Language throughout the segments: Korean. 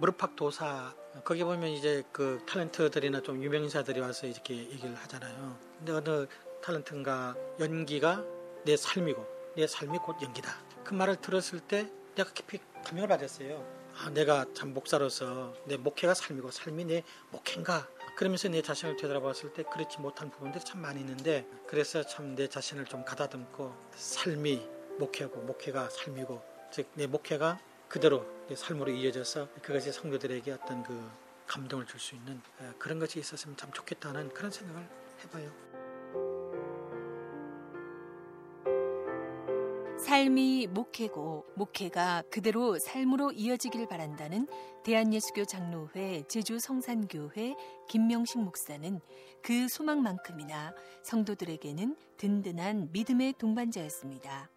무릎팍 도사 거기 보면 이제 그 탤런트들이나 좀 유명 인사들이 와서 이렇게 얘기를 하잖아요. 근데 어느 탤런트인가 연기가 내 삶이고 내 삶이 곧 연기다. 그 말을 들었을 때 내가 깊이 감명을 받았어요. 아, 내가 참 목사로서 내 목회가 삶이고 삶이 내 목회인가 그러면서 내 자신을 되돌아봤을 때 그렇지 못한 부분들이 참 많이 있는데 그래서 참 내 자신을 좀 가다듬고 삶이 목회고 목회가 삶이고 즉 내 목회가 그대로 내 삶으로 이어져서 그것이 성도들에게 어떤 그 감동을 줄 수 있는 그런 것이 있었으면 참 좋겠다는 그런 생각을 해봐요. 삶이 목회고 목회가 그대로 삶으로 이어지길 바란다는 대한예수교 장로회 제주 성산교회 김명식 목사는 그 소망만큼이나 성도들에게는 든든한 믿음의 동반자였습니다.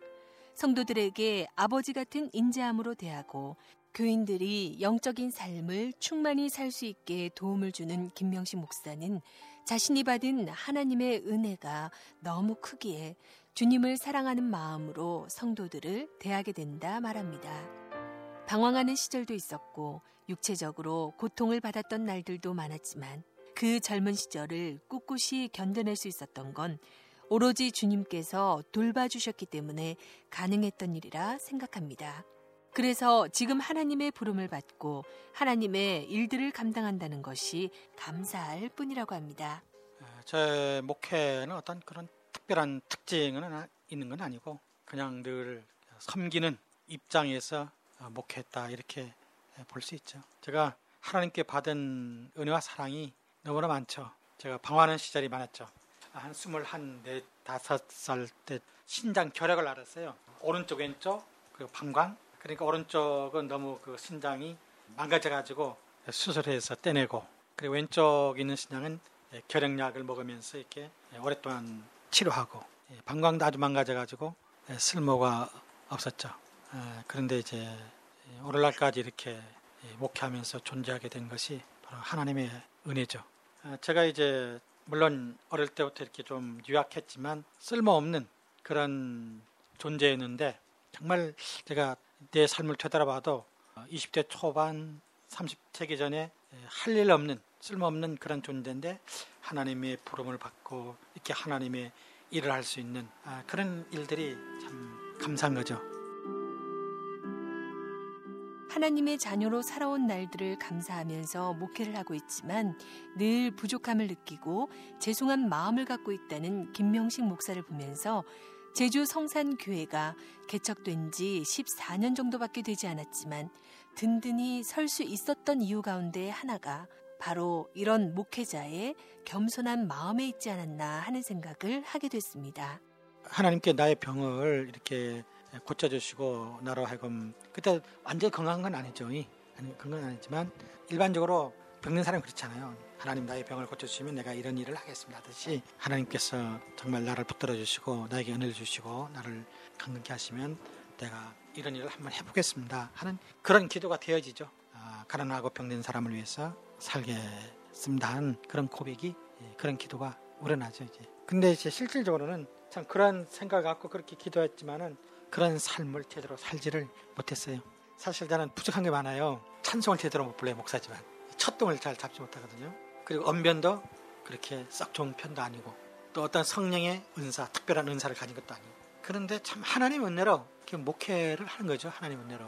성도들에게 아버지 같은 인자함으로 대하고 교인들이 영적인 삶을 충만히 살 수 있게 도움을 주는 김명식 목사는 자신이 받은 하나님의 은혜가 너무 크기에 주님을 사랑하는 마음으로 성도들을 대하게 된다 말합니다. 방황하는 시절도 있었고 육체적으로 고통을 받았던 날들도 많았지만 그 젊은 시절을 꿋꿋이 견뎌낼 수 있었던 건 오로지 주님께서 돌봐주셨기 때문에 가능했던 일이라 생각합니다. 그래서 지금 하나님의 부름을 받고 하나님의 일들을 감당한다는 것이 감사할 뿐이라고 합니다. 제 목회는 어떤 그런 특별한 특징은 있는 건 아니고 그냥 늘 섬기는 입장에서 목회했다 이렇게 볼 수 있죠. 제가 하나님께 받은 은혜와 사랑이 너무나 많죠. 제가 방황하는 시절이 많았죠. 한 스물한 네 다섯 살때 신장 결핵을 앓았어요. 오른쪽 왼쪽 그리고 방광. 그러니까 오른쪽은 너무 그 신장이 망가져가지고 수술해서 떼내고 그리고 왼쪽 있는 신장은 결핵약을 먹으면서 이렇게 오랫동안 치료하고 예, 방광도 아주 망가져가지고 예, 쓸모가 없었죠. 예, 그런데 이제 오늘날까지 이렇게 목회하면서 존재하게 된 것이 바로 하나님의 은혜죠. 아, 제가 이제 물론 어릴 때부터 이렇게 좀 유약했지만 쓸모없는 그런 존재였는데 정말 제가 내 삶을 되돌아봐도 20대 초반 30세기 전에 할 일 없는 쓸모없는 그런 존재인데 하나님의 부름을 받고 이렇게 하나님의 일을 할 수 있는 아, 그런 일들이 참 감사한 거죠. 하나님의 자녀로 살아온 날들을 감사하면서 목회를 하고 있지만 늘 부족함을 느끼고 죄송한 마음을 갖고 있다는 김명식 목사를 보면서 제주 성산교회가 개척된 지 14년 정도밖에 되지 않았지만 든든히 설 수 있었던 이유 가운데 하나가 바로 이런 목회자의 겸손한 마음에 있지 않았나 하는 생각을 하게 됐습니다. 하나님께 나의 병을 이렇게 고쳐주시고 나로 하여금 그때 완전히 건강한 건 아니죠. 아니 건강은 아니지만 일반적으로 병든 사람이 그렇잖아요. 하나님 나의 병을 고쳐주시면 내가 이런 일을 하겠습니다 하듯이 하나님께서 정말 나를 붙들어 주시고 나에게 은혜를 주시고 나를 강건케 하시면 내가 이런 일을 한번 해보겠습니다 하는 그런 기도가 되어지죠. 아, 가난하고 병든 사람을 위해서 살겠습니다 하는 그런 고백이 예, 그런 기도가 우러나죠 이제. 근데 이제 실질적으로는 참 그런 생각을 갖고 그렇게 기도했지만은 그런 삶을 제대로 살지를 못했어요. 사실 저는 부족한 게 많아요. 찬송을 제대로 못 불러요 목사지만 첫 동을 잘 잡지 못하거든요. 그리고 언변도 그렇게 썩 좋은 편도 아니고 또 어떤 성령의 은사, 특별한 은사를 가진 것도 아니고 그런데 참 하나님 은혜로 목회를 하는 거죠. 하나님 은혜로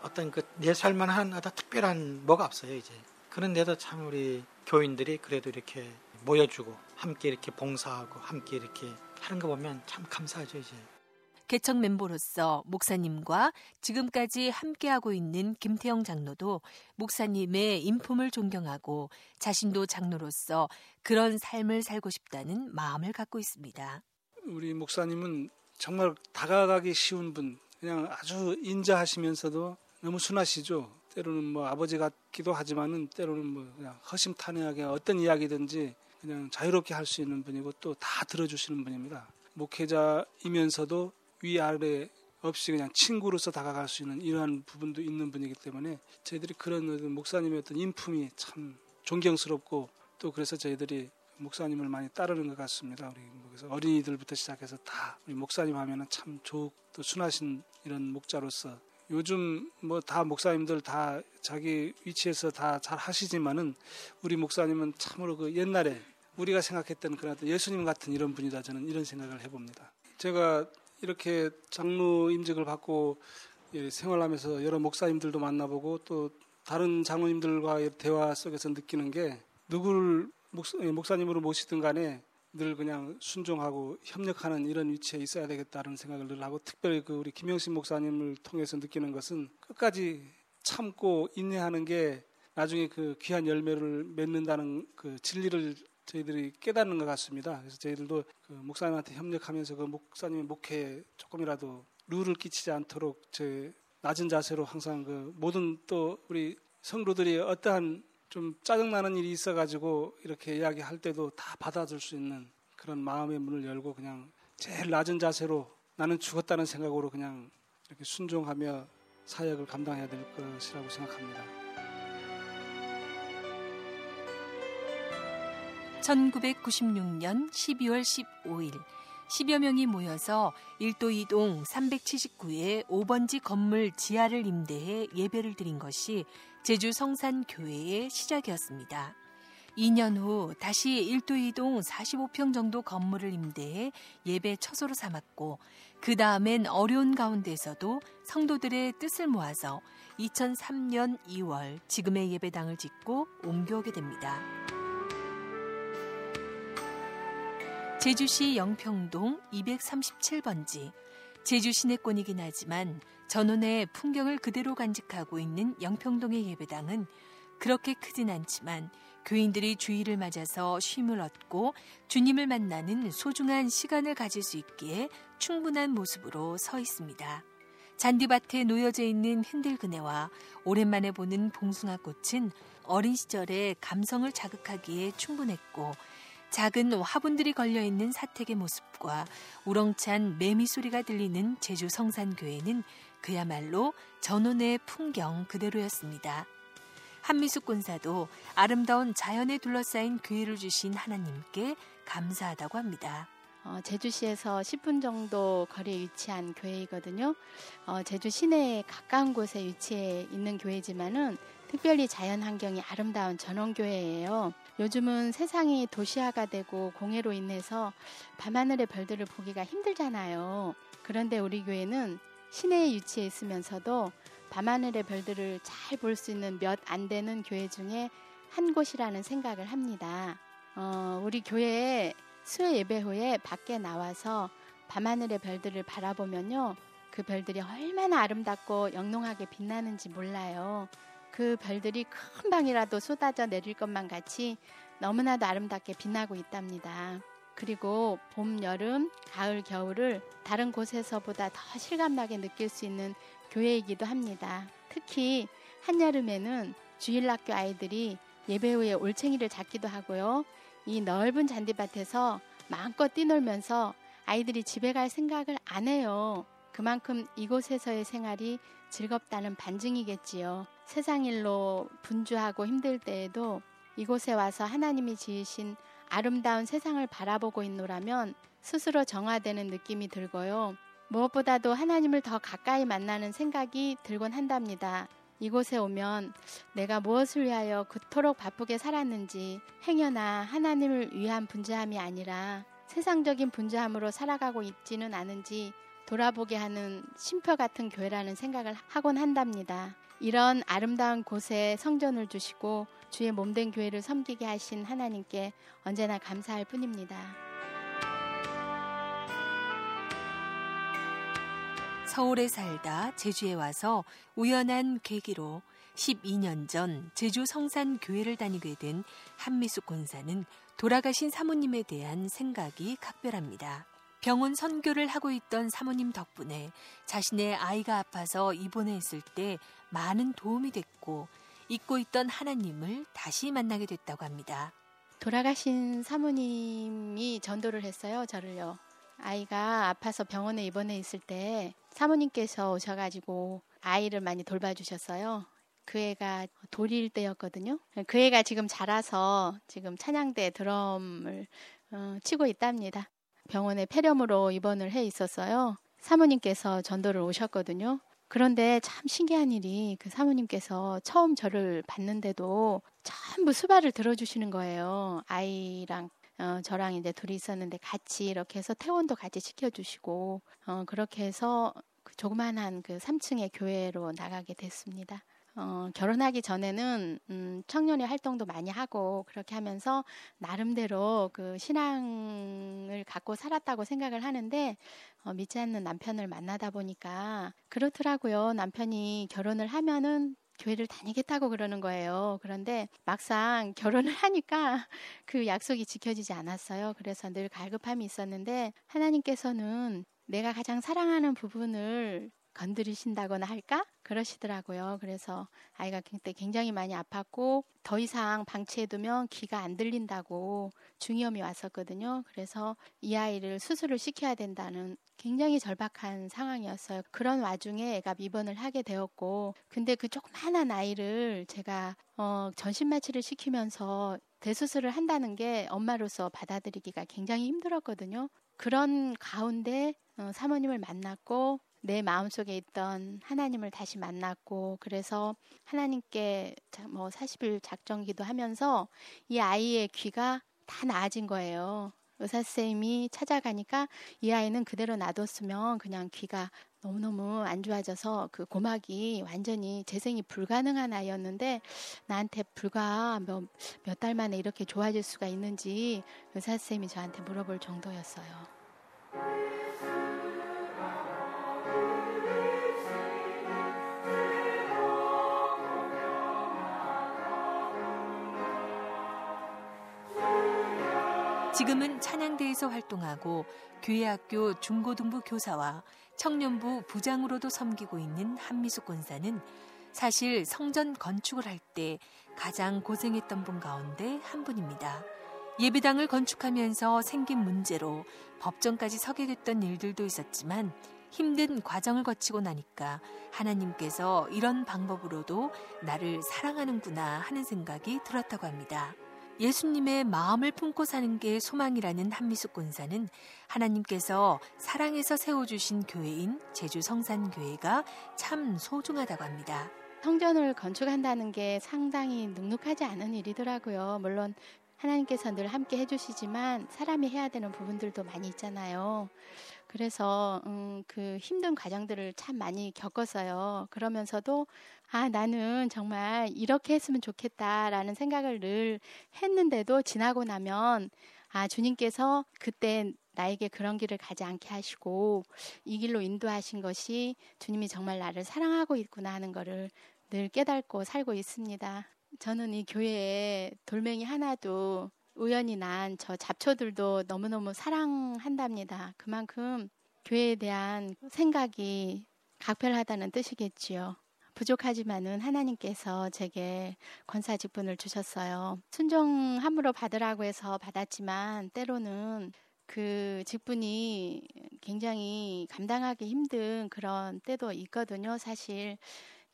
어떤 그내 살만한 어떤 특별한 뭐가 없어요 이제 그런데도 참 우리 교인들이 그래도 이렇게 모여주고 함께 이렇게 봉사하고 함께 이렇게 하는 거 보면 참 감사하죠 이제. 개척 멤버로서 목사님과 지금까지 함께하고 있는 김태영 장로도 목사님의 인품을 존경하고 자신도 장로로서 그런 삶을 살고 싶다는 마음을 갖고 있습니다. 우리 목사님은 정말 다가가기 쉬운 분, 그냥 아주 인자하시면서도 너무 순하시죠. 때로는 뭐 아버지 같기도 하지만은 때로는 뭐 그냥 허심탄회하게 어떤 이야기든지 그냥 자유롭게 할 수 있는 분이고 또 다 들어주시는 분입니다. 목회자이면서도 위아래 없이 그냥 친구로서 다가갈 수 있는 이러한 부분도 있는 분이기 때문에 저희들이 그런 목사님의 어떤 인품이 참 존경스럽고 또 그래서 저희들이 목사님을 많이 따르는 것 같습니다. 우리 뭐 그래서 어린이들부터 시작해서 다 우리 목사님 하면은 참 좋고 또 순하신 이런 목자로서 요즘 뭐 다 목사님들 다 자기 위치에서 다 잘 하시지만은 우리 목사님은 참으로 그 옛날에 우리가 생각했던 그런 예수님 같은 이런 분이다 저는 이런 생각을 해봅니다. 제가 이렇게 장로 임직을 받고 예, 생활하면서 여러 목사님들도 만나보고 또 다른 장로님들과의 대화 속에서 느끼는 게 누구를 예, 목사 님으로 모시든 간에 늘 그냥 순종하고 협력하는 이런 위치에 있어야 되겠다는 생각을 늘 하고 특별히 그 우리 김영신 목사님을 통해서 느끼는 것은 끝까지 참고 인내하는 게 나중에 그 귀한 열매를 맺는다는 그 진리를 저희들이 깨닫는 것 같습니다. 그래서 저희들도 그 목사님한테 협력하면서 그 목사님의 목회에 조금이라도 룰을 끼치지 않도록 제 낮은 자세로 항상 그 모든 또 우리 성도들이 어떠한 좀 짜증나는 일이 있어가지고 이렇게 이야기할 때도 다 받아줄 수 있는 그런 마음의 문을 열고 그냥 제일 낮은 자세로 나는 죽었다는 생각으로 그냥 이렇게 순종하며 사역을 감당해야 될 것이라고 생각합니다. 1996년 12월 15일 10여 명이 모여서 1도 2동 379의 5번지 건물 지하를 임대해 예배를 드린 것이 제주 성산교회의 시작이었습니다. 2년 후 다시 1도 2동 45평 정도 건물을 임대해 예배 처소로 삼았고 그 다음엔 어려운 가운데서도 성도들의 뜻을 모아서 2003년 2월 지금의 예배당을 짓고 옮겨오게 됩니다. 제주시 영평동 237번지 제주 시내권이긴 하지만 전원의 풍경을 그대로 간직하고 있는 영평동의 예배당은 그렇게 크진 않지만 교인들이 주의를 맞아서 쉼을 얻고 주님을 만나는 소중한 시간을 가질 수 있기에 충분한 모습으로 서 있습니다. 잔디밭에 놓여져 있는 흔들그네와 오랜만에 보는 봉숭아 꽃은 어린 시절의 감성을 자극하기에 충분했고 작은 화분들이 걸려 있는 사택의 모습과 우렁찬 매미 소리가 들리는 제주 성산교회는 그야말로 전원의 풍경 그대로였습니다. 한미숙 군사도 아름다운 자연에 둘러싸인 교회를 주신 하나님께 감사하다고 합니다. 어, 제주시에서 10분 정도 거리에 위치한 교회이거든요. 어, 제주 시내에 가까운 곳에 위치해 있는 교회지만은 특별히 자연 환경이 아름다운 전원교회예요. 요즘은 세상이 도시화가 되고 공해로 인해서 밤하늘의 별들을 보기가 힘들잖아요. 그런데 우리 교회는 시내에 위치해 있으면서도 밤하늘의 별들을 잘 볼 수 있는 몇 안 되는 교회 중에 한 곳이라는 생각을 합니다. 어, 우리 교회에 수요 예배 후에 밖에 나와서 밤하늘의 별들을 바라보면요. 그 별들이 얼마나 아름답고 영롱하게 빛나는지 몰라요. 그 별들이 큰 방이라도 쏟아져 내릴 것만 같이 너무나도 아름답게 빛나고 있답니다. 그리고 봄, 여름, 가을, 겨울을 다른 곳에서보다 더 실감나게 느낄 수 있는 교회이기도 합니다. 특히 한여름에는 주일학교 아이들이 예배 후에 올챙이를 잡기도 하고요. 이 넓은 잔디밭에서 마음껏 뛰놀면서 아이들이 집에 갈 생각을 안 해요. 그만큼 이곳에서의 생활이 즐겁다는 반증이겠지요. 세상 일로 분주하고 힘들 때에도 이곳에 와서 하나님이 지으신 아름다운 세상을 바라보고 있노라면 스스로 정화되는 느낌이 들고요. 무엇보다도 하나님을 더 가까이 만나는 생각이 들곤 한답니다. 이곳에 오면 내가 무엇을 위하여 그토록 바쁘게 살았는지 행여나 하나님을 위한 분주함이 아니라 세상적인 분주함으로 살아가고 있지는 않은지 돌아보게 하는 쉼표 같은 교회라는 생각을 하곤 한답니다. 이런 아름다운 곳에 성전을 주시고 주의 몸된 교회를 섬기게 하신 하나님께 언제나 감사할 뿐입니다. 서울에 살다 제주에 와서 우연한 계기로 12년 전 제주 성산 교회를 다니게 된 한미숙 권사는 돌아가신 사모님에 대한 생각이 각별합니다. 병원 선교를 하고 있던 사모님 덕분에 자신의 아이가 아파서 입원해 있을 때 많은 도움이 됐고 잊고 있던 하나님을 다시 만나게 됐다고 합니다. 돌아가신 사모님이 전도를 했어요, 저를요. 아이가 아파서 병원에 입원해 있을 때 사모님께서 오셔가지고 아이를 많이 돌봐주셨어요. 그 애가 돌일 때였거든요. 그 애가 지금 자라서 지금 찬양대 드럼을 어, 치고 있답니다. 병원에 폐렴으로 입원을 해 있었어요. 사모님께서 전도를 오셨거든요. 그런데 참 신기한 일이 그 사모님께서 처음 저를 봤는데도 전부 수발을 들어주시는 거예요. 아이랑 어, 저랑 이제 둘이 있었는데 같이 이렇게 해서 퇴원도 같이 시켜주시고 어, 그렇게 해서 그 조그만한 그 3층의 교회로 나가게 됐습니다. 어, 결혼하기 전에는 음, 청년의 활동도 많이 하고 그렇게 하면서 나름대로 그 신앙을 갖고 살았다고 생각을 하는데 어, 믿지 않는 남편을 만나다 보니까 그렇더라고요. 남편이 결혼을 하면은 교회를 다니겠다고 그러는 거예요. 그런데 막상 결혼을 하니까 그 약속이 지켜지지 않았어요. 그래서 늘 갈급함이 있었는데 하나님께서는 내가 가장 사랑하는 부분을 건드리신다거나 할까? 그러시더라고요. 그래서 아이가 그때 굉장히 많이 아팠고 더 이상 방치해두면 귀가 안 들린다고 중이염이 왔었거든요. 그래서 이 아이를 수술을 시켜야 된다는 굉장히 절박한 상황이었어요. 그런 와중에 애가 입원을 하게 되었고 근데 그 조그마한 아이를 제가 어, 전신 마취를 시키면서 대수술을 한다는 게 엄마로서 받아들이기가 굉장히 힘들었거든요. 그런 가운데 어, 사모님을 만났고 내 마음속에 있던 하나님을 다시 만났고 그래서 하나님께 뭐 40일 작정기도 하면서 이 아이의 귀가 다 나아진 거예요. 의사 선생님이 찾아가니까 이 아이는 그대로 놔뒀으면 그냥 귀가 너무너무 안 좋아져서 그 고막이 완전히 재생이 불가능한 아이였는데 나한테 불과 몇달 만에 이렇게 좋아질 수가 있는지 의사 선생님이 저한테 물어볼 정도였어요. 지금은 찬양대에서 활동하고 교회학교 중고등부 교사와 청년부 부장으로도 섬기고 있는 한미숙 권사는 사실 성전 건축을 할 때 가장 고생했던 분 가운데 한 분입니다. 예배당을 건축하면서 생긴 문제로 법정까지 서게 됐던 일들도 있었지만 힘든 과정을 거치고 나니까 하나님께서 이런 방법으로도 나를 사랑하는구나 하는 생각이 들었다고 합니다. 예수님의 마음을 품고 사는 게 소망이라는 한미숙 권사는 하나님께서 사랑해서 세워주신 교회인 제주 성산교회가 참 소중하다고 합니다. 성전을 건축한다는 게 상당히 눅눅하지 않은 일이더라고요. 물론 하나님께서 늘 함께 해주시지만 사람이 해야 되는 부분들도 많이 있잖아요. 그래서 음, 그 힘든 과정들을 참 많이 겪었어요. 그러면서도 아 나는 정말 이렇게 했으면 좋겠다라는 생각을 늘 했는데도 지나고 나면 아 주님께서 그때 나에게 그런 길을 가지 않게 하시고 이 길로 인도하신 것이 주님이 정말 나를 사랑하고 있구나 하는 것을 늘 깨닫고 살고 있습니다. 저는 이 교회에 돌멩이 하나도 우연히 난 저 잡초들도 너무너무 사랑한답니다. 그만큼 교회에 대한 생각이 각별하다는 뜻이겠지요. 부족하지만은 하나님께서 제게 권사 직분을 주셨어요. 순종함으로 받으라고 해서 받았지만 때로는 그 직분이 굉장히 감당하기 힘든 그런 때도 있거든요. 사실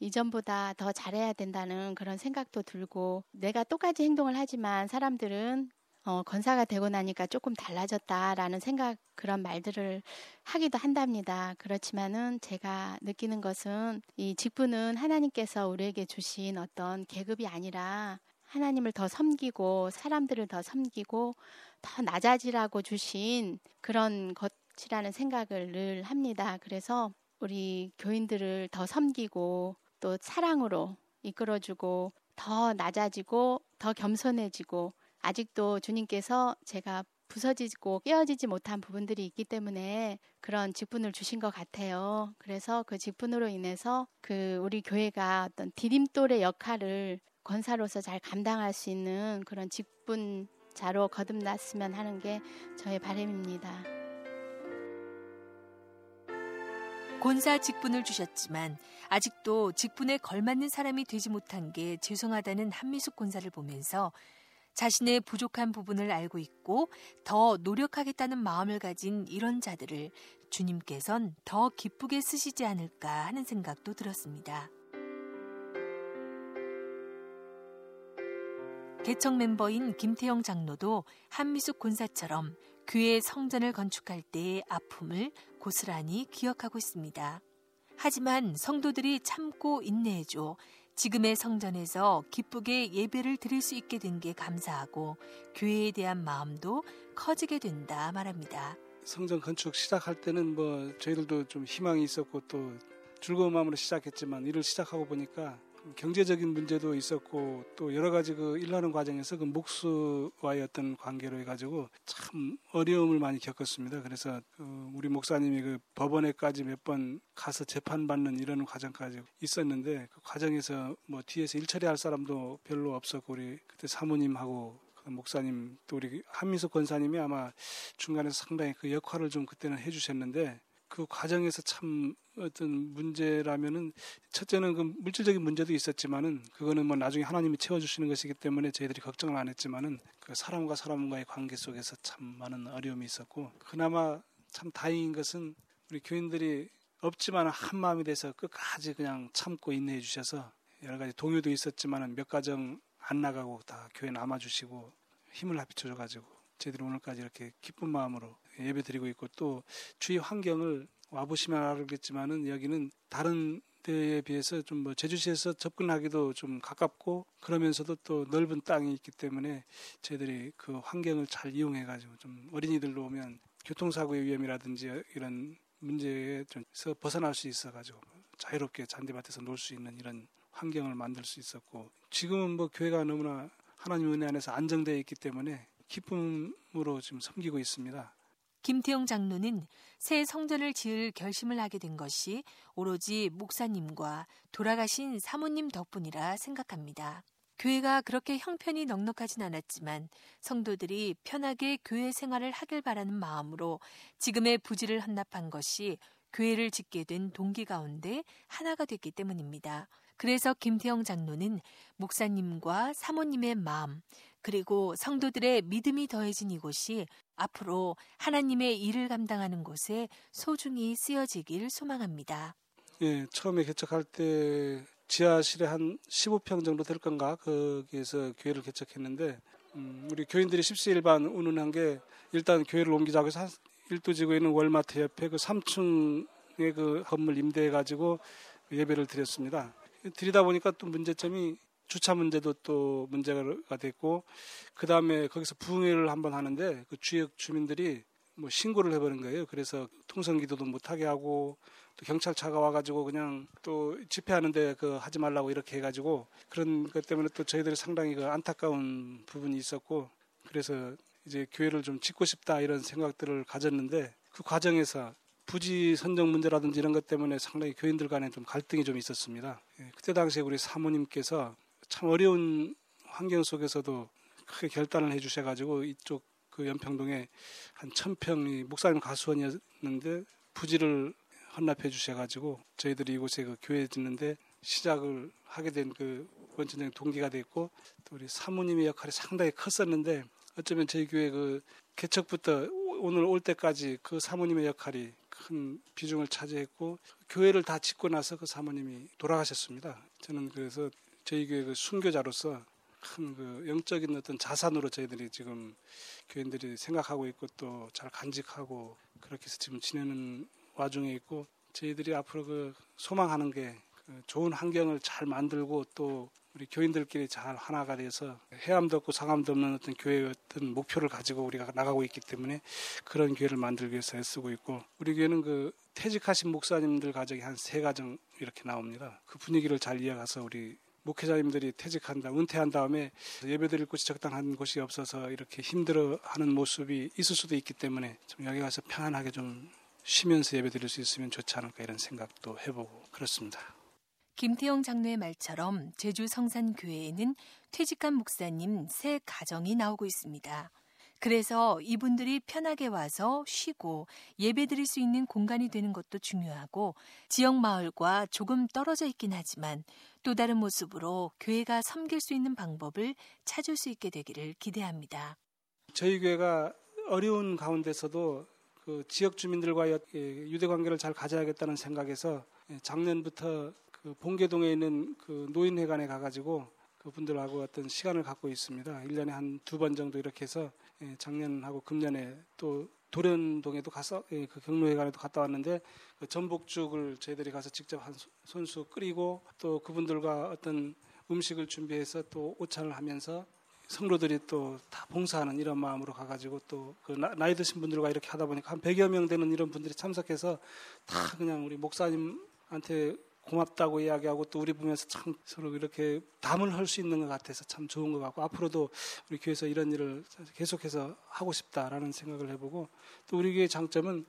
이전보다 더 잘해야 된다는 그런 생각도 들고 내가 똑같이 행동을 하지만 사람들은 어, 건사가 되고 나니까 조금 달라졌다라는 생각 그런 말들을 하기도 한답니다. 그렇지만은 제가 느끼는 것은 이 직분은 하나님께서 우리에게 주신 어떤 계급이 아니라 하나님을 더 섬기고 사람들을 더 섬기고 더 낮아지라고 주신 그런 것이라는 생각을 늘 합니다. 그래서 우리 교인들을 더 섬기고 또 사랑으로 이끌어주고 더 낮아지고 더 겸손해지고 아직도 주님께서 제가 부서지고 깨어지지 못한 부분들이 있기 때문에 그런 직분을 주신 것 같아요. 그래서 그 직분으로 인해서 그 우리 교회가 어떤 디딤돌의 역할을 권사로서 잘 감당할 수 있는 그런 직분자로 거듭났으면 하는 게 저의 바람입니다. 권사 직분을 주셨지만 아직도 직분에 걸맞는 사람이 되지 못한 게 죄송하다는 한미숙 권사를 보면서 자신의 부족한 부분을 알고 있고 더 노력하겠다는 마음을 가진 이런 자들을 주님께선 더 기쁘게 쓰시지 않을까 하는 생각도 들었습니다. 개척 멤버인 김태영 장로도 한미숙 군사처럼 교회 성전을 건축할 때의 아픔을 고스란히 기억하고 있습니다. 하지만 성도들이 참고 인내해줘 지금의 성전에서 기쁘게 예배를 드릴 수 있게 된 게 감사하고 교회에 대한 마음도 커지게 된다 말합니다. 성전 건축 시작할 때는 뭐 저희들도 좀 희망이 있었고 또 즐거운 마음으로 시작했지만 일을 시작하고 보니까 경제적인 문제도 있었고 또 여러 가지 그 일하는 과정에서 그 목수와의 어떤 관계로 해가지고 참 어려움을 많이 겪었습니다. 그래서 그 우리 목사님이 그 법원에까지 몇 번 가서 재판받는 이런 과정까지 있었는데 그 과정에서 뭐 뒤에서 일 처리할 사람도 별로 없었고 우리 그때 사모님하고 그 목사님 또 우리 한민석 권사님이 아마 중간에서 상당히 그 역할을 좀 그때는 해주셨는데 그 과정에서 참 어떤 문제라면은 첫째는 그 물질적인 문제도 있었지만은 그거는 뭐 나중에 하나님이 채워주시는 것이기 때문에 저희들이 걱정을 안 했지만은 그 사람과 사람과의 관계 속에서 참 많은 어려움이 있었고 그나마 참 다행인 것은 우리 교인들이 없지만 한 마음이 돼서 끝까지 그냥 참고 인내해 주셔서 여러 가지 동요도 있었지만은 몇 가정 안 나가고 다 교회 남아 주시고 힘을 합쳐 줘 가지고 저희들이 오늘까지 이렇게 기쁜 마음으로 예배 드리고 있고 또 주위 환경을 와보시면 알겠지만은 여기는 다른 데에 비해서 좀 뭐 제주시에서 접근하기도 좀 가깝고 그러면서도 또 넓은 땅이 있기 때문에 저희들이 그 환경을 잘 이용해 가지고 좀 어린이들로 오면 교통사고의 위험이라든지 이런 문제에 좀서 벗어날 수 있어 가지고 자유롭게 잔디밭에서 놀 수 있는 이런 환경을 만들 수 있었고 지금은 뭐 교회가 너무나 하나님 은혜 안에서 안정되어 있기 때문에 기쁨으로 지금 섬기고 있습니다. 김태영 장로는 새 성전을 지을 결심을 하게 된 것이 오로지 목사님과 돌아가신 사모님 덕분이라 생각합니다. 교회가 그렇게 형편이 넉넉하진 않았지만 성도들이 편하게 교회 생활을 하길 바라는 마음으로 지금의 부지를 헌납한 것이 교회를 짓게 된 동기 가운데 하나가 됐기 때문입니다. 그래서 김태영 장로는 목사님과 사모님의 마음, 그리고 성도들의 믿음이 더해진 이곳이 앞으로 하나님의 일을 감당하는 곳에 소중히 쓰여지길 소망합니다. 예, 처음에 개척할 때 지하실에 한 15평 정도 될 건가 거기에서 교회를 개척했는데 음, 우리 교인들이 십시일반 운운한 게 일단 교회를 옮기자고 해서 일도지구에 있는 월마트 옆에 그 3층의 그 건물 임대해 가지고 예배를 드렸습니다. 드리다 보니까 또 문제점이 주차 문제도 또 문제가 됐고 그 다음에 거기서 부흥회를 한번 하는데 그 지역 주민들이 뭐 신고를 해버린 거예요. 그래서 통성기도도 못하게 하고 또 경찰차가 와가지고 그냥 또 집회하는데 그 하지 말라고 이렇게 해가지고 그런 것 때문에 또 저희들이 상당히 그 안타까운 부분이 있었고 그래서 이제 교회를 좀 짓고 싶다 이런 생각들을 가졌는데 그 과정에서 부지 선정 문제라든지 이런 것 때문에 상당히 교인들 간에 좀 갈등이 좀 있었습니다. 예, 그때 당시에 우리 사모님께서 참 어려운 환경 속에서도 크게 결단을 해주셔가지고 이쪽 그 연평동에 한 천평이 목사님 가수원이었는데 부지를 헌납해 주셔가지고 저희들이 이곳에 그 교회 짓는데 시작을 하게 된 그 원천적인 동기가 됐고 또 우리 사모님의 역할이 상당히 컸었는데 어쩌면 저희 교회 그 개척부터 오늘 올 때까지 그 사모님의 역할이 큰 비중을 차지했고 교회를 다 짓고 나서 그 사모님이 돌아가셨습니다. 저는 그래서 저희 교회 그 순교자로서 큰 그 영적인 어떤 자산으로 저희들이 지금 교인들이 생각하고 있고 또 잘 간직하고 그렇게 해서 지금 지내는 와중에 있고 저희들이 앞으로 그 소망하는 게그 좋은 환경을 잘 만들고 또 우리 교인들끼리 잘 하나가 돼서 해암도 없고 상암도 없는 어떤 교회의 어떤 목표를 가지고 우리가 나가고 있기 때문에 그런 교회를 만들기 위해서 애쓰고 있고 우리 교회는 그 퇴직하신 목사님들 가족이 한 세 가정 이렇게 나옵니다. 그 분위기를 잘 이어가서 우리 목회자님들이 퇴직한다, 은퇴한 다음에 예배드릴 곳이 적당한 곳이 없어서 이렇게 힘들어하는 모습이 있을 수도 있기 때문에 좀 여기 가서 편안하게 좀 쉬면서 예배드릴 수 있으면 좋지 않을까 이런 생각도 해보고 그렇습니다. 김태영 장로의 말처럼 제주 성산교회에는 퇴직한 목사님 새 가정이 나오고 있습니다. 그래서 이분들이 편하게 와서 쉬고 예배 드릴 수 있는 공간이 되는 것도 중요하고 지역 마을과 조금 떨어져 있긴 하지만 또 다른 모습으로 교회가 섬길 수 있는 방법을 찾을 수 있게 되기를 기대합니다. 저희 교회가 어려운 가운데서도 그 지역 주민들과의 유대 관계를 잘 가져야겠다는 생각에서 작년부터 그 봉계동에 있는 그 노인회관에 가가지고 그분들하고 어떤 시간을 갖고 있습니다. 1년에 한 두 번 정도 이렇게 해서 예, 작년하고 금년에 또 도련동에도 가서 예, 그 경로회관에도 갔다 왔는데 그 전복죽을 저희들이 가서 직접 한 손수 끓이고 또 그분들과 어떤 음식을 준비해서 또 오찬을 하면서 성로들이 또 다 봉사하는 이런 마음으로 가가지고 또 그 나이 드신 분들과 이렇게 하다 보니까 한 100여 명 되는 이런 분들이 참석해서 다 그냥 우리 목사님한테 고맙다고 이야기하고 또 우리 보면서 참 서로 이렇게 담을 할 수 있는 것 같아서 참 좋은 것 같고 앞으로도 우리 교회에서 이런 일을 계속해서 하고 싶다라는 생각을 해보고 또 우리 교회 장점은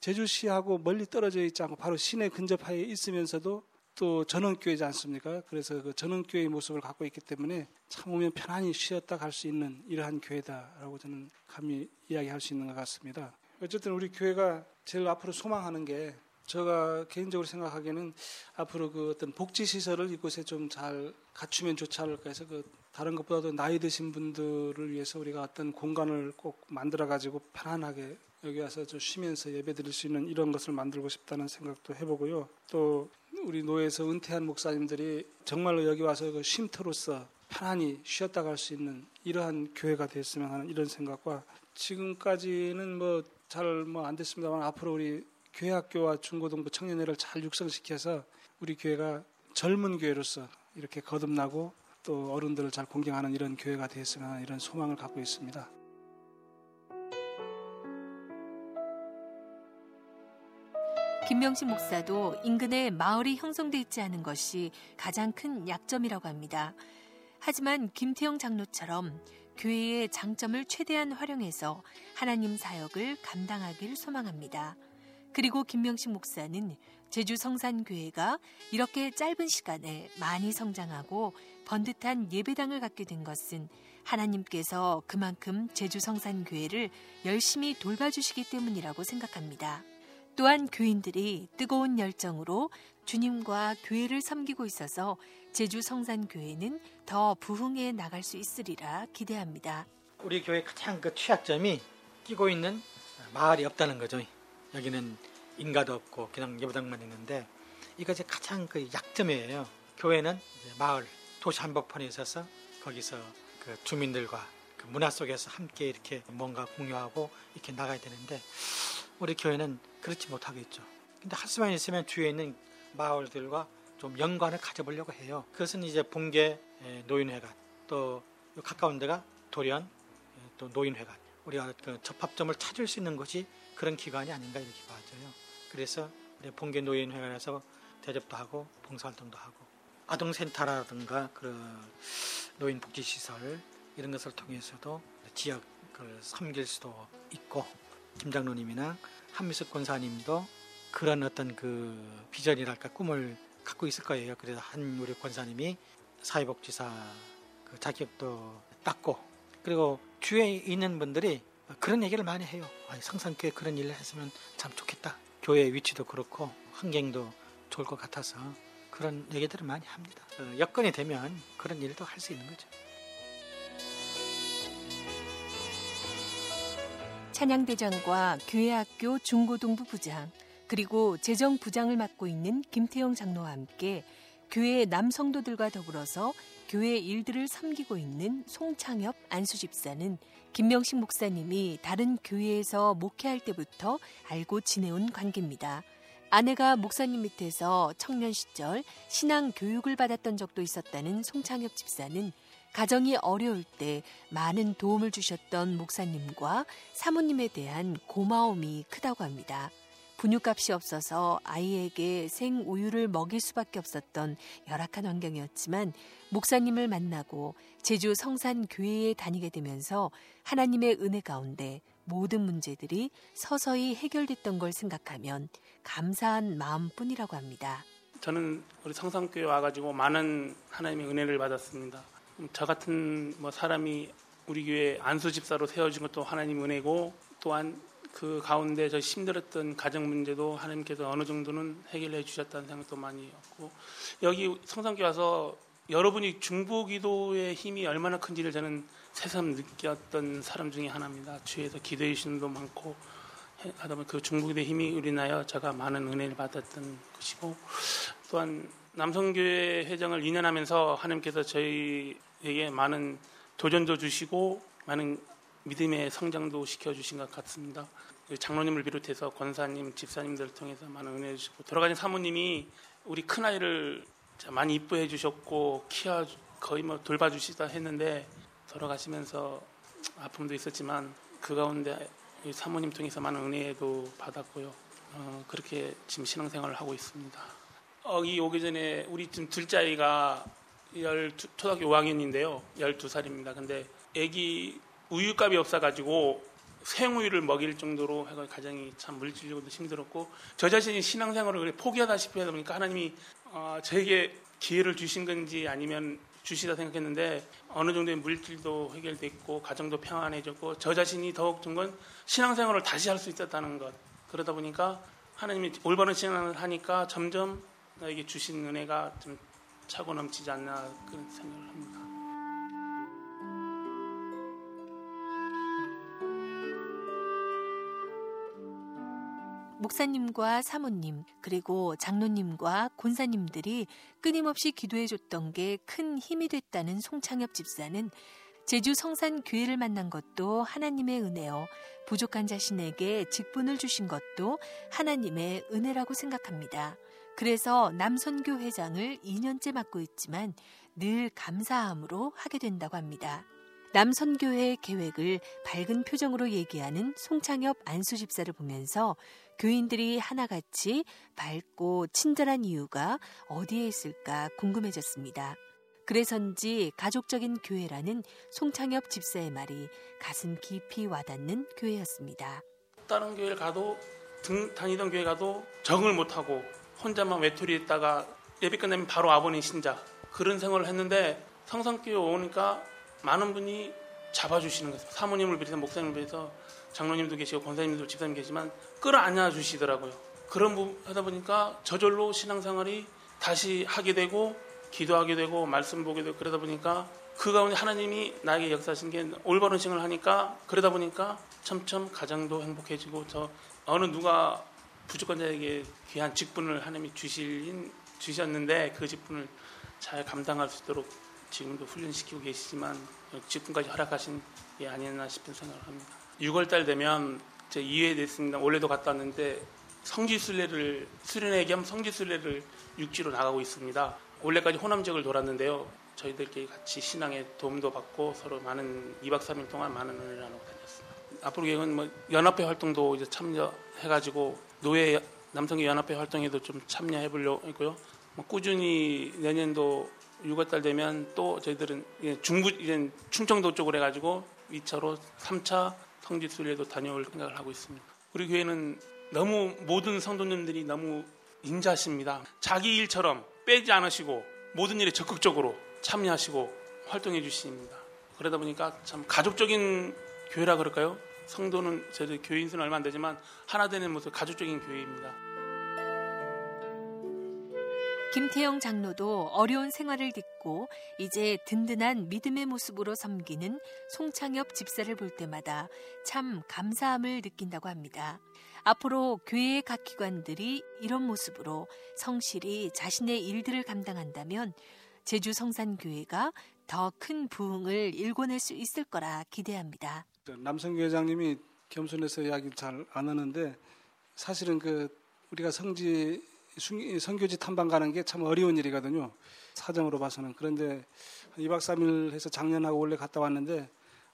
제주시하고 멀리 떨어져 있지 않고 바로 시내 근접하에 있으면서도 또 전원교회지 않습니까? 그래서 그 전원교회의 모습을 갖고 있기 때문에 참 오면 편안히 쉬었다 갈 수 있는 이러한 교회다라고 저는 감히 이야기할 수 있는 것 같습니다. 어쨌든 우리 교회가 제일 앞으로 소망하는 게 제가 개인적으로 생각하기에는 앞으로 그 어떤 복지 시설을 이곳에 좀 잘 갖추면 좋지 않을까 해서 그 다른 것보다도 나이 드신 분들을 위해서 우리가 어떤 공간을 꼭 만들어 가지고 편안하게 여기 와서 좀 쉬면서 예배 드릴 수 있는 이런 것을 만들고 싶다는 생각도 해보고요. 또 우리 노예에서 은퇴한 목사님들이 정말로 여기 와서 그 쉼터로서 편안히 쉬었다 갈 수 있는 이러한 교회가 됐으면 하는 이런 생각과 지금까지는 뭐 잘 뭐 안 됐습니다만 앞으로 우리 교회 학교와 중고등부 청년회를 잘 육성시켜서 우리 교회가 젊은 교회로서 이렇게 거듭나고 또 어른들을 잘 공경하는 이런 교회가 되었으면 하는 이런 소망을 갖고 있습니다. 김명식 목사도 인근에 마을이 형성돼 있지 않은 것이 가장 큰 약점이라고 합니다. 하지만 김태영 장로처럼 교회의 장점을 최대한 활용해서 하나님 사역을 감당하길 소망합니다. 그리고 김명식 목사는 제주 성산교회가 이렇게 짧은 시간에 많이 성장하고 번듯한 예배당을 갖게 된 것은 하나님께서 그만큼 제주 성산교회를 열심히 돌봐주시기 때문이라고 생각합니다. 또한 교인들이 뜨거운 열정으로 주님과 교회를 섬기고 있어서 제주 성산교회는 더 부흥해 나갈 수 있으리라 기대합니다. 우리 교회 가장 그 취약점이 끼고 있는 마을이 없다는 거죠. 여기는 인가도 없고 그냥 예배당만 있는데 이것이 가장 그 약점이에요. 교회는 마을 도시 한복판에 있어서 거기서 그 주민들과 그 문화 속에서 함께 이렇게 뭔가 공유하고 이렇게 나가야 되는데 우리 교회는 그렇지 못하겠죠. 근데 할 수만 있으면 주위에 있는 마을들과 좀 연관을 가져보려고 해요. 그것은 이제 봉계 노인회관 또 가까운 데가 도련 또 노인회관 우리가 그 접합점을 찾을 수 있는 것이 그런 기관이 아닌가 이렇게 봐져요. 그래서 우리 봉계 노인회관에서 대접도 하고 봉사활동도 하고 아동센터라든가 그 노인복지시설 이런 것을 통해서도 지역을 섬길 수도 있고 김장로님이나 한미숙 권사님도 그런 어떤 그 비전이랄까 꿈을 갖고 있을 거예요. 그래서 한 우리 권사님이 사회복지사 그 자격도 땄고 그리고 주위에 있는 분들이 그런 얘기를 많이 해요. 상상교회 그런 일을 했으면 참 좋겠다. 교회 위치도 그렇고 환경도 좋을 것 같아서 그런 얘기들을 많이 합니다. 어, 여건이 되면 그런 일도 할 수 있는 거죠. 찬양대장과 교회학교 중고등부 부장 그리고 재정부장을 맡고 있는 김태영 장로와 함께 교회 남성도들과 더불어서 교회 일들을 섬기고 있는 송창엽 안수 집사는 김명식 목사님이 다른 교회에서 목회할 때부터 알고 지내온 관계입니다. 아내가 목사님 밑에서 청년 시절 신앙 교육을 받았던 적도 있었다는 송창엽 집사는 가정이 어려울 때 많은 도움을 주셨던 목사님과 사모님에 대한 고마움이 크다고 합니다. 분유값이 없어서 아이에게 생우유를 먹일 수밖에 없었던 열악한 환경이었지만 목사님을 만나고 제주 성산교회에 다니게 되면서 하나님의 은혜 가운데 모든 문제들이 서서히 해결됐던 걸 생각하면 감사한 마음뿐이라고 합니다. 저는 우리 성산교회 와가지고 많은 하나님의 은혜를 받았습니다. 저 같은 뭐 사람이 우리 교회 안수 집사로 세워진 것도 하나님 은혜고 또한 그 가운데 저 힘들었던 가정 문제도 하나님께서 어느 정도는 해결해 주셨다는 생각도 많이 했고 여기 성산교회 와서 여러분이 중보기도의 힘이 얼마나 큰지를 저는 새삼 느꼈던 사람 중에 하나입니다. 주에서 기도해 주시는 도 많고 하다 보면 그 중보기도의 힘이 우리나여 제가 많은 은혜를 받았던 것이고 또한 남성교회 회장을 2년 하면서 하나님께서 저희에게 많은 도전도 주시고 많은 믿음의 성장도 시켜주신 것 같습니다. 장로님을 비롯해서 권사님, 집사님들 통해서 많은 은혜 주시고 돌아가신 사모님이 우리 큰 아이를 많이 이뻐해 주셨고 키워 거의 뭐 돌봐주시다 했는데 돌아가시면서 아픔도 있었지만 그 가운데 사모님 통해서 많은 은혜도 받았고요. 어, 그렇게 지금 신앙생활을 하고 있습니다. 여기 오기 전에 우리 지금 둘째 아이가 12, 초등학교 5학년인데요. 12살입니다. 근데 아기 우유값이 없어가지고 생우유를 먹일 정도로 해가 가정이 참 물질적으로도 힘들었고 저 자신이 신앙생활을 포기하다시피 하다 보니까 하나님이 어, 저에게 기회를 주신 건지 아니면 주시다 생각했는데 어느 정도의 물질도 해결됐고 가정도 평안해졌고 저 자신이 더욱 든건 신앙생활을 다시 할 수 있었다는 것 그러다 보니까 하나님이 올바른 신앙을 하니까 점점 나에게 주신 은혜가 좀 차고 넘치지 않나 그런 생각을 합니다. 목사님과 사모님, 그리고 장로님과 권사님들이 끊임없이 기도해 줬던 게 큰 힘이 됐다는 송창엽 집사는 제주 성산 교회를 만난 것도 하나님의 은혜요. 부족한 자신에게 직분을 주신 것도 하나님의 은혜라고 생각합니다. 그래서 남선교 회장을 2년째 맡고 있지만 늘 감사함으로 하게 된다고 합니다. 남선교회 계획을 밝은 표정으로 얘기하는 송창엽 안수 집사를 보면서 교인들이 하나같이 밝고 친절한 이유가 어디에 있을까 궁금해졌습니다. 그래서인지 가족적인 교회라는 송창엽 집사의 말이 가슴 깊이 와닿는 교회였습니다. 다른 교회를 가도 등, 다니던 교회 가도 적응을 못하고 혼자만 외톨이 있다가 예배 끝나면 바로 아버님 신자 그런 생활을 했는데 성산교회 오니까 많은 분이 잡아주시는 거예요. 사모님을 비해서 목사님을 비해서 장로님도 계시고 권사님도 집사님 계시지만 끌어안아 주시더라고요. 그런 부분 하다 보니까 저절로 신앙생활이 다시 하게 되고 기도하게 되고 말씀 보게 되고 그러다 보니까 그 가운데 하나님이 나에게 역사하신 게 올바른 신을 하니까 그러다 보니까 점점 가정도 행복해지고 저 어느 누가 부족한 자에게 귀한 직분을 하나님이 주실 주셨는데 그 직분을 잘 감당할 수 있도록 지금도 훈련시키고 계시지만 직분까지 허락하신 게 아니었나 싶은 생각을 합니다. 6월달 되면 제 2회 됐습니다. 올해도 갔다 왔는데 성지순례를 수련회 겸 성지순례를 육지로 나가고 있습니다. 올해까지 호남 지역을 돌았는데요. 저희들끼리 같이 신앙에 도움도 받고 서로 많은 2박 3일 동안 많은 은혜를 나누고 다녔습니다. 앞으로 계획은 뭐 연합회 활동도 이제 참여해가지고 노예 남성계 연합회 활동에도 좀 참여해 보려고 했고요. 뭐 꾸준히 내년도 6월달 되면 또 저희들은 중부 이제 충청도 쪽으로 해가지고 2차로 3차 성지순례도 다녀올 생각을 하고 있습니다. 우리 교회는 너무 모든 성도님들이 너무 인자하십니다. 자기 일처럼 빼지 않으시고 모든 일에 적극적으로 참여하시고 활동해 주십니다. 그러다 보니까 참 가족적인 교회라 그럴까요? 성도는 저희 교인 수는 얼마 안 되지만 하나 되는 모습 가족적인 교회입니다. 김태영 장로도 어려운 생활을 딛고 이제 든든한 믿음의 모습으로 섬기는 송창엽 집사를 볼 때마다 참 감사함을 느낀다고 합니다. 앞으로 교회의 각 기관들이 이런 모습으로 성실히 자신의 일들을 감당한다면 제주 성산교회가 더 큰 부흥을 일궈낼 수 있을 거라 기대합니다. 남성교 회장님이 겸손해서 이야기 잘 안 하는데 사실은 그 우리가 성지 선교지 탐방 가는 게 참 어려운 일이거든요. 사정으로 봐서는. 그런데 2박 3일 해서 작년하고 원래 갔다 왔는데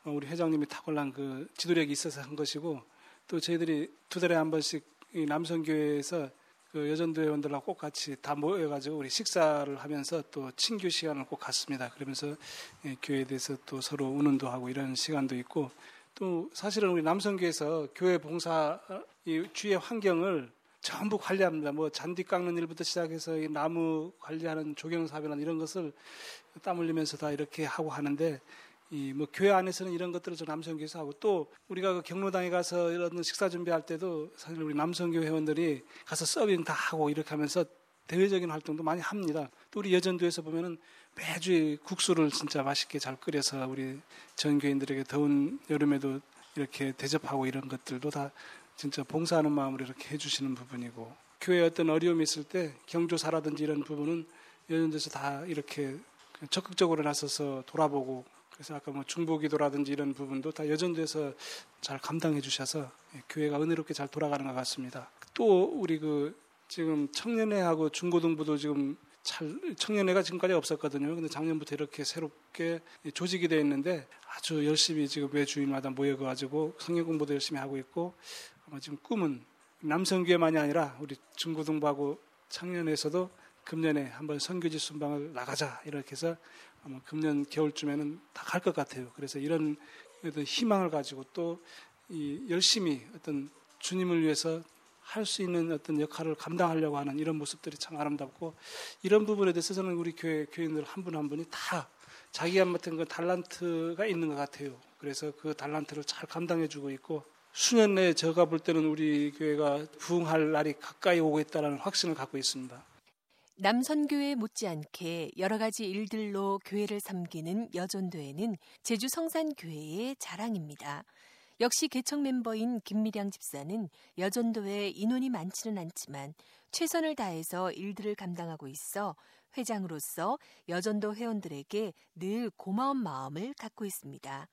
어, 우리 회장님이 탁월한 그 지도력이 있어서 한 것이고 또 저희들이 두 달에 한 번씩 남성교회에서 그 여전도 회원들하고 꼭 같이 다 모여가지고 우리 식사를 하면서 또 친교 시간을 꼭 갖습니다. 그러면서 예, 교회에 대해서 또 서로 운운도 하고 이런 시간도 있고 또 사실은 우리 남성교회에서 교회 봉사 이 주의 환경을 전부 관리합니다. 뭐 잔디 깎는 일부터 시작해서 나무 관리하는 조경 사업이나 이런 것을 땀 흘리면서 다 이렇게 하고 하는데 이 뭐 교회 안에서는 이런 것들을 좀 남성교회에서 하고 또 우리가 그 경로당에 가서 이런 식사 준비할 때도 사실 우리 남성교 회원들이 가서 서빙 다 하고 이렇게 하면서 대외적인 활동도 많이 합니다. 또 우리 여전도에서 보면은 매주 국수를 진짜 맛있게 잘 끓여서 우리 전교인들에게 더운 여름에도 이렇게 대접하고 이런 것들도 다 진짜 봉사하는 마음으로 이렇게 해주시는 부분이고 교회에 어떤 어려움이 있을 때 경조사라든지 이런 부분은 연연돼서 다 이렇게 적극적으로 나서서 돌아보고 그래서 아까 뭐 중보기도라든지 이런 부분도 다 여전도에서 잘 감당해 주셔서 예, 교회가 은혜롭게 잘 돌아가는 것 같습니다. 또 우리 그 지금 청년회하고 중고등부도 지금 잘 청년회가 지금까지 없었거든요. 근데 작년부터 이렇게 새롭게 조직이 되어 있는데 아주 열심히 지금 매 주일마다 모여가지고 성경 공부도 열심히 하고 있고 아마 지금 꿈은 남성교회만이 아니라 우리 중고등부하고 청년회에서도 금년에 한번 선교지 순방을 나가자 이렇게 해서 아마 금년 겨울쯤에는 다 갈 것 같아요. 그래서 이런 어떤 희망을 가지고 또이 열심히 어떤 주님을 위해서 할 수 있는 어떤 역할을 감당하려고 하는 이런 모습들이 참 아름답고 이런 부분에 대해서 저는 우리 교회 교인들 한 분한 한 분이 다 맡은 그 달란트가 있는 것 같아요. 그래서 그 달란트를 잘 감당해주고 있고 수년 내에 제가 볼 때는 우리 교회가 부흥할 날이 가까이 오고 있다는 확신을 갖고 있습니다. 남선교회 못지않게 여러 가지 일들로 교회를 섬기는 여전도회는 제주 성산교회의 자랑입니다. 역시 개척 멤버인 김미량 집사는 여전도회 인원이 많지는 않지만 최선을 다해서 일들을 감당하고 있어 회장으로서 여전도 회원들에게 늘 고마운 마음을 갖고 있습니다.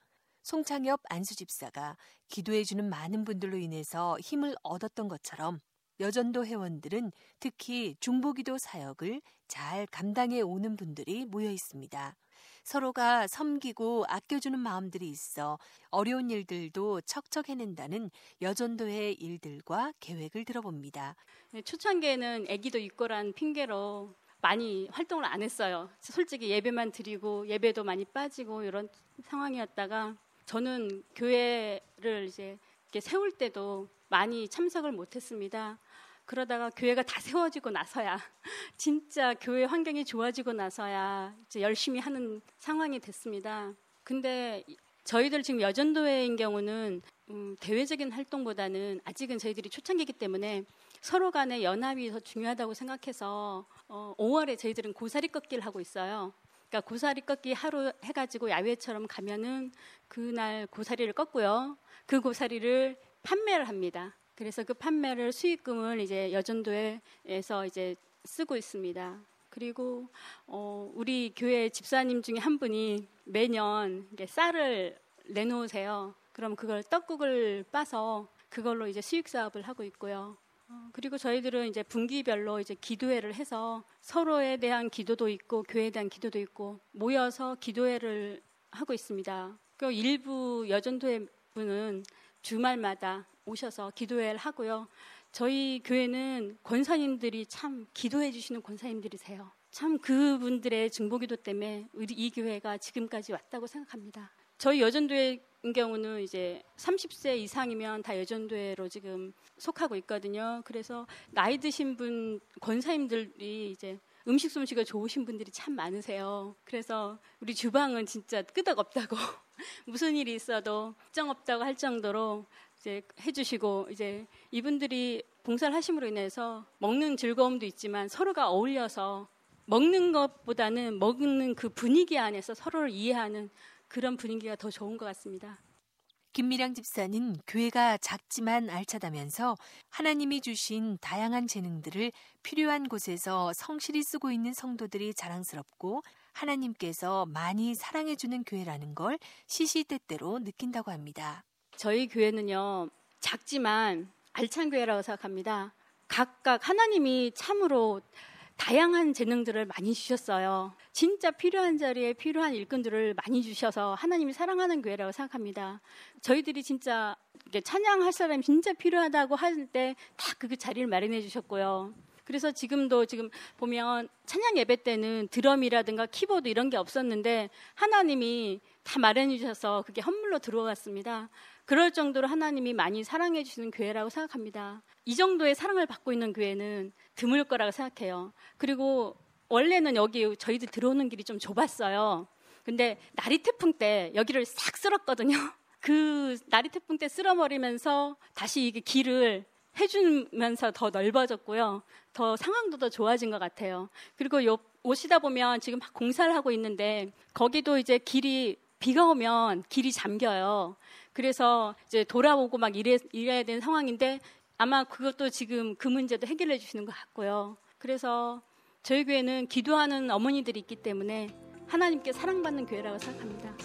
송창엽 안수집사가 기도해주는 많은 분들로 인해서 힘을 얻었던 것처럼 여전도 회원들은 특히 중보기도 사역을 잘 감당해 오는 분들이 모여 있습니다. 서로가 섬기고 아껴주는 마음들이 있어 어려운 일들도 척척 해낸다는 여전도의 일들과 계획을 들어봅니다. 네, 초창기에는 아기도 있고란 핑계로 많이 활동을 안 했어요. 솔직히 예배만 드리고 예배도 많이 빠지고 이런 상황이었다가 저는 교회를 이제 세울 때도 많이 참석을 못했습니다. 그러다가 교회가 다 세워지고 나서야 진짜 교회 환경이 좋아지고 나서야 이제 열심히 하는 상황이 됐습니다. 근데 저희들 지금 여전도회인 경우는 음, 대외적인 활동보다는 아직은 저희들이 초창기이기 때문에 서로 간의 연합이 더 중요하다고 생각해서 어, 5월에 저희들은 고사리 꺾기를 하고 있어요. 그러니까 고사리 꺾기 하루 해가지고 야외처럼 가면은 그날 고사리를 꺾고요. 그 고사리를 판매를 합니다. 그래서 그 판매를 수익금을 이제 여전도에서 이제 쓰고 있습니다. 그리고 어, 우리 교회 집사님 중에 한 분이 매년 쌀을 내놓으세요. 그럼 그걸 떡국을 빠서 그걸로 이제 수익 사업을 하고 있고요. 어, 그리고 저희들은 이제 분기별로 이제 기도회를 해서 서로에 대한 기도도 있고 교회에 대한 기도도 있고 모여서 기도회를 하고 있습니다. 그 일부 여전도회 분은 주말마다 오셔서 기도회를 하고요. 저희 교회는 권사님들이 참 기도해 주시는 권사님들이세요. 참 그분들의 중보기도 때문에 우리 이 교회가 지금까지 왔다고 생각합니다. 저희 여전도 의 경우는 이제 30세 이상이면 다 여전도회로 지금 속하고 있거든요. 그래서 나이 드신 분 권사님들이 이제 음식 솜씨가 좋으신 분들이 참 많으세요. 그래서 우리 주방은 진짜 끄덕없다고 무슨 일이 있어도 걱정 없다고 할 정도로 이제 해주시고 이제 이분들이 봉사를 하심으로 인해서 먹는 즐거움도 있지만 서로가 어울려서 먹는 것보다는 먹는 그 분위기 안에서 서로를 이해하는 그런 분위기가 더 좋은 것 같습니다. 김미량 집사는 교회가 작지만 알차다면서 하나님이 주신 다양한 재능들을 필요한 곳에서 성실히 쓰고 있는 성도들이 자랑스럽고 하나님께서 많이 사랑해주는 교회라는 걸 시시때때로 느낀다고 합니다. 저희 교회는요, 작지만 알찬 교회라고 생각합니다. 각각 하나님이 참으로 다양한 재능들을 많이 주셨어요. 진짜 필요한 자리에 필요한 일꾼들을 많이 주셔서 하나님이 사랑하는 교회라고 생각합니다. 저희들이 진짜 찬양할 사람이 진짜 필요하다고 할 때 다 그 자리를 마련해 주셨고요. 그래서 지금도 지금 보면 찬양 예배 때는 드럼이라든가 키보드 이런 게 없었는데 하나님이 다 마련해 주셔서 그게 헌물로 들어갔습니다. 그럴 정도로 하나님이 많이 사랑해 주시는 교회라고 생각합니다. 이 정도의 사랑을 받고 있는 교회는 드물 거라고 생각해요. 그리고 원래는 여기 저희들 들어오는 길이 좀 좁았어요. 근데 나리 태풍 때 여기를 싹 쓸었거든요. 그 나리 태풍 때 쓸어버리면서 다시 이게 길을 해주면서 더 넓어졌고요. 더 상황도 더 좋아진 것 같아요. 그리고 요, 오시다 보면 지금 막 공사를 하고 있는데 거기도 이제 길이 비가 오면 길이 잠겨요. 그래서 이제 돌아오고 막 이래, 이래야 되는 상황인데 아마 그것도 지금 그 문제도 해결해 주시는 것 같고요. 그래서 저희 교회는 기도하는 어머니들이 있기 때문에 하나님께 사랑받는 교회라고 생각합니다.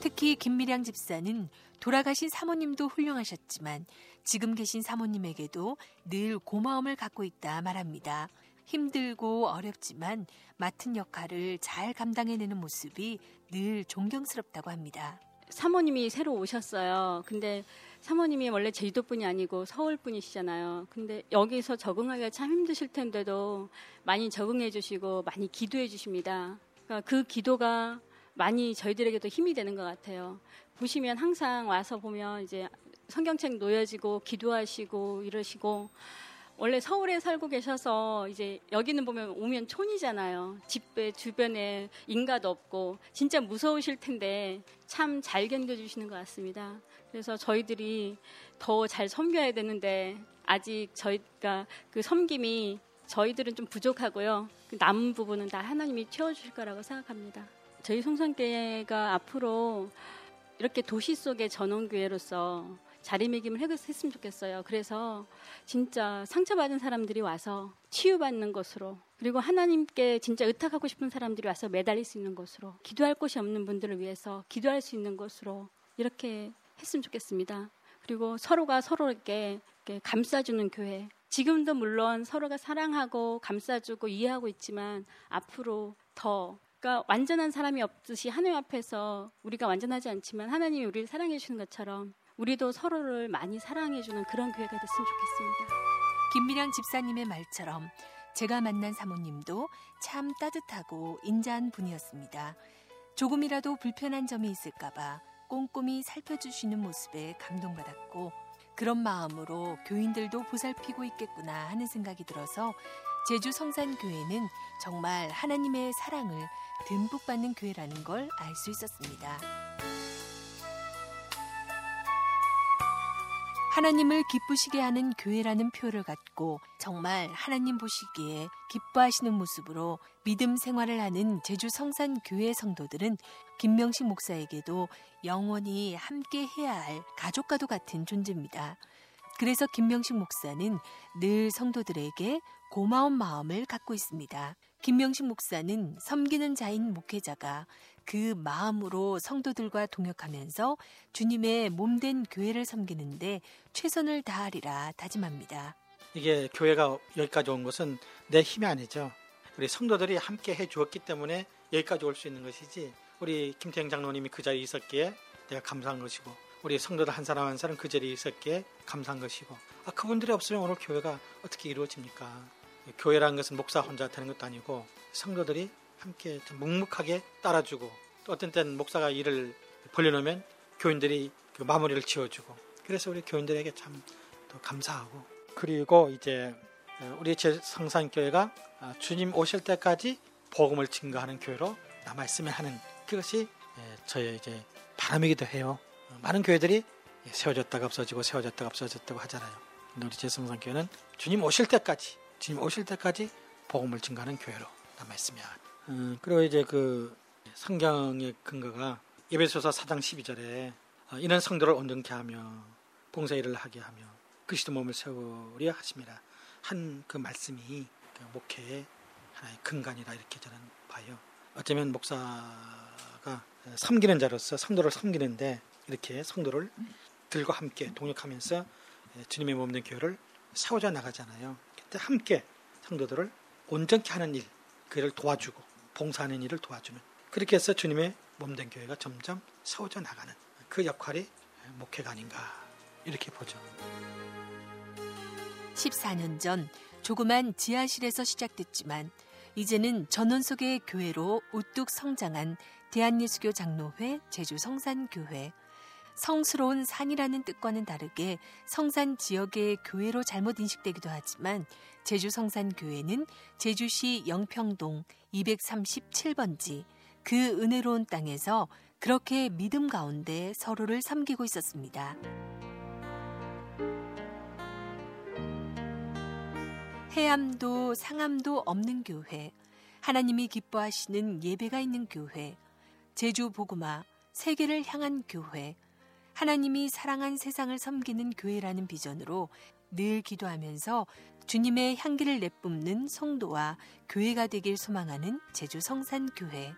특히 김미량 집사는 돌아가신 사모님도 훌륭하셨지만 지금 계신 사모님에게도 늘 고마움을 갖고 있다 말합니다. 힘들고 어렵지만 맡은 역할을 잘 감당해내는 모습이 늘 존경스럽다고 합니다. 사모님이 새로 오셨어요. 근데 사모님이 원래 제주도 분이 아니고 서울 분이시잖아요. 근데 여기서 적응하기가 참 힘드실 텐데도 많이 적응해 주시고 많이 기도해 주십니다. 그러니까 그 기도가 많이 저희들에게도 힘이 되는 것 같아요. 보시면 항상 와서 보면 이제 성경책 놓여지고 기도하시고 이러시고 원래 서울에 살고 계셔서 이제 여기는 보면 오면 촌이잖아요. 집에 주변에 인가도 없고 진짜 무서우실 텐데 참 잘 견뎌주시는 것 같습니다. 그래서 저희들이 더 잘 섬겨야 되는데 아직 저희가 그 섬김이 저희들은 좀 부족하고요. 그 남은 부분은 다 하나님이 채워주실 거라고 생각합니다. 저희 송산교회가 앞으로 이렇게 도시 속의 전원교회로서 자리매김을 했으면 좋겠어요. 그래서 진짜 상처받은 사람들이 와서 치유받는 것으로 그리고 하나님께 진짜 의탁하고 싶은 사람들이 와서 매달릴 수 있는 것으로 기도할 곳이 없는 분들을 위해서 기도할 수 있는 것으로 이렇게 했으면 좋겠습니다. 그리고 서로가 서로에게 감싸주는 교회. 지금도 물론 서로가 사랑하고 감싸주고 이해하고 있지만 앞으로 더 그러니까 완전한 사람이 없듯이 하나님 앞에서 우리가 완전하지 않지만 하나님이 우리를 사랑해 주시는 것처럼 우리도 서로를 많이 사랑해주는 그런 교회가 됐으면 좋겠습니다. 김미량 집사님의 말처럼 제가 만난 사모님도 참 따뜻하고 인자한 분이었습니다. 조금이라도 불편한 점이 있을까봐 꼼꼼히 살펴주시는 모습에 감동받았고 그런 마음으로 교인들도 보살피고 있겠구나 하는 생각이 들어서 제주 성산교회는 정말 하나님의 사랑을 듬뿍 받는 교회라는 걸 알 수 있었습니다. 하나님을 기쁘시게 하는 교회라는 표를 갖고 정말 하나님 보시기에 기뻐하시는 모습으로 믿음 생활을 하는 제주 성산 교회 성도들은 김명식 목사에게도 영원히 함께 해야 할 가족과도 같은 존재입니다. 그래서 김명식 목사는 늘 성도들에게 고마운 마음을 갖고 있습니다. 김명식 목사는 섬기는 자인 목회자가 그 마음으로 성도들과 동역하면서 주님의 몸된 교회를 섬기는데 최선을 다하리라 다짐합니다. 이게 교회가 여기까지 온 것은 내 힘이 아니죠. 우리 성도들이 함께 해 주었기 때문에 여기까지 올 수 있는 것이지 우리 김태형 장로님이 그 자리에 있었기에 내가 감사한 것이고 우리 성도들 한 사람 한 사람 그 자리에 있었기에 감사한 것이고 아, 그분들이 없으면 오늘 교회가 어떻게 이루어집니까? 교회라는 것은 목사 혼자 되는 것도 아니고 성도들이 함께 묵묵하게 따라주고 또 어떤 때는 목사가 일을 벌려놓으면 교인들이 그 마무리를 지어주고 그래서 우리 교인들에게 참또 감사하고 그리고 이제 우리 제 성산교회가 주님 오실 때까지 복음을 증거하는 교회로 남아 있으면 하는 그것이 저의 이제 바람이기도 해요. 많은 교회들이 세워졌다가 없어지고 세워졌다가 없어졌다고 하잖아요. 우리 제 성산교회는 주님 오실 때까지 주님 오실 때까지 복음을 증거하는 교회로 남아 있으면 음, 그리고 이제 그 성경의 근거가 예배소서 4장 12절에 어, 이는 성도를 온전케 하며 봉사 일을 하게 하며 그리스도 몸을 세우려 하십니다. 한 그 말씀이 그 목회의 하나의 근간이라 이렇게 저는 봐요. 어쩌면 목사가 섬기는 자로서 성도를 섬기는데 이렇게 성도를 들과 함께 동역하면서 주님의 몸된 교회를 세워져 나가잖아요. 그때 함께 성도들을 온전케 하는 일, 그를 도와주고 봉사하는 일을 도와주는 그렇게 해서 주님의 몸된 교회가 점점 세워져 나가는 그 역할이 목회가 아닌가 이렇게 보죠. 14년 전 조그만 지하실에서 시작됐지만 이제는 전원 속의 교회로 우뚝 성장한 대한예수교 장로회 제주 성산교회 성스러운 산이라는 뜻과는 다르게 성산 지역의 교회로 잘못 인식되기도 하지만 제주 성산교회는 제주시 영평동 237번지 그 은혜로운 땅에서 그렇게 믿음 가운데 서로를 섬기고 있었습니다. 해암도 상암도 없는 교회, 하나님이 기뻐하시는 예배가 있는 교회, 제주 복음화, 세계를 향한 교회, 하나님이 사랑한 세상을 섬기는 교회라는 비전으로 늘 기도하면서 주님의 향기를 내뿜는 성도와 교회가 되길 소망하는 제주 성산교회.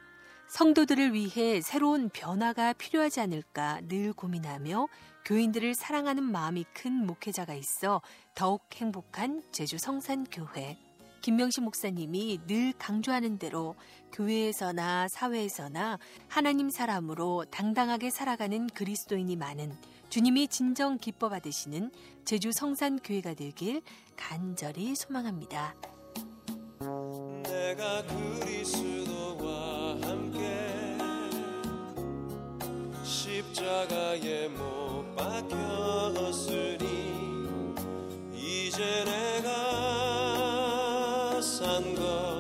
성도들을 위해 새로운 변화가 필요하지 않을까 늘 고민하며 교인들을 사랑하는 마음이 큰 목회자가 있어 더욱 행복한 제주 성산교회. 김명식 목사님이 늘 강조하는 대로 교회에서나 사회에서나 하나님 사람으로 당당하게 살아가는 그리스도인이 많은 주님이 진정 기뻐 받으시는 제주 성산 교회가 되길 간절히 소망합니다. 내가 그리스도와 함께 십자가에 못 박혔으니 내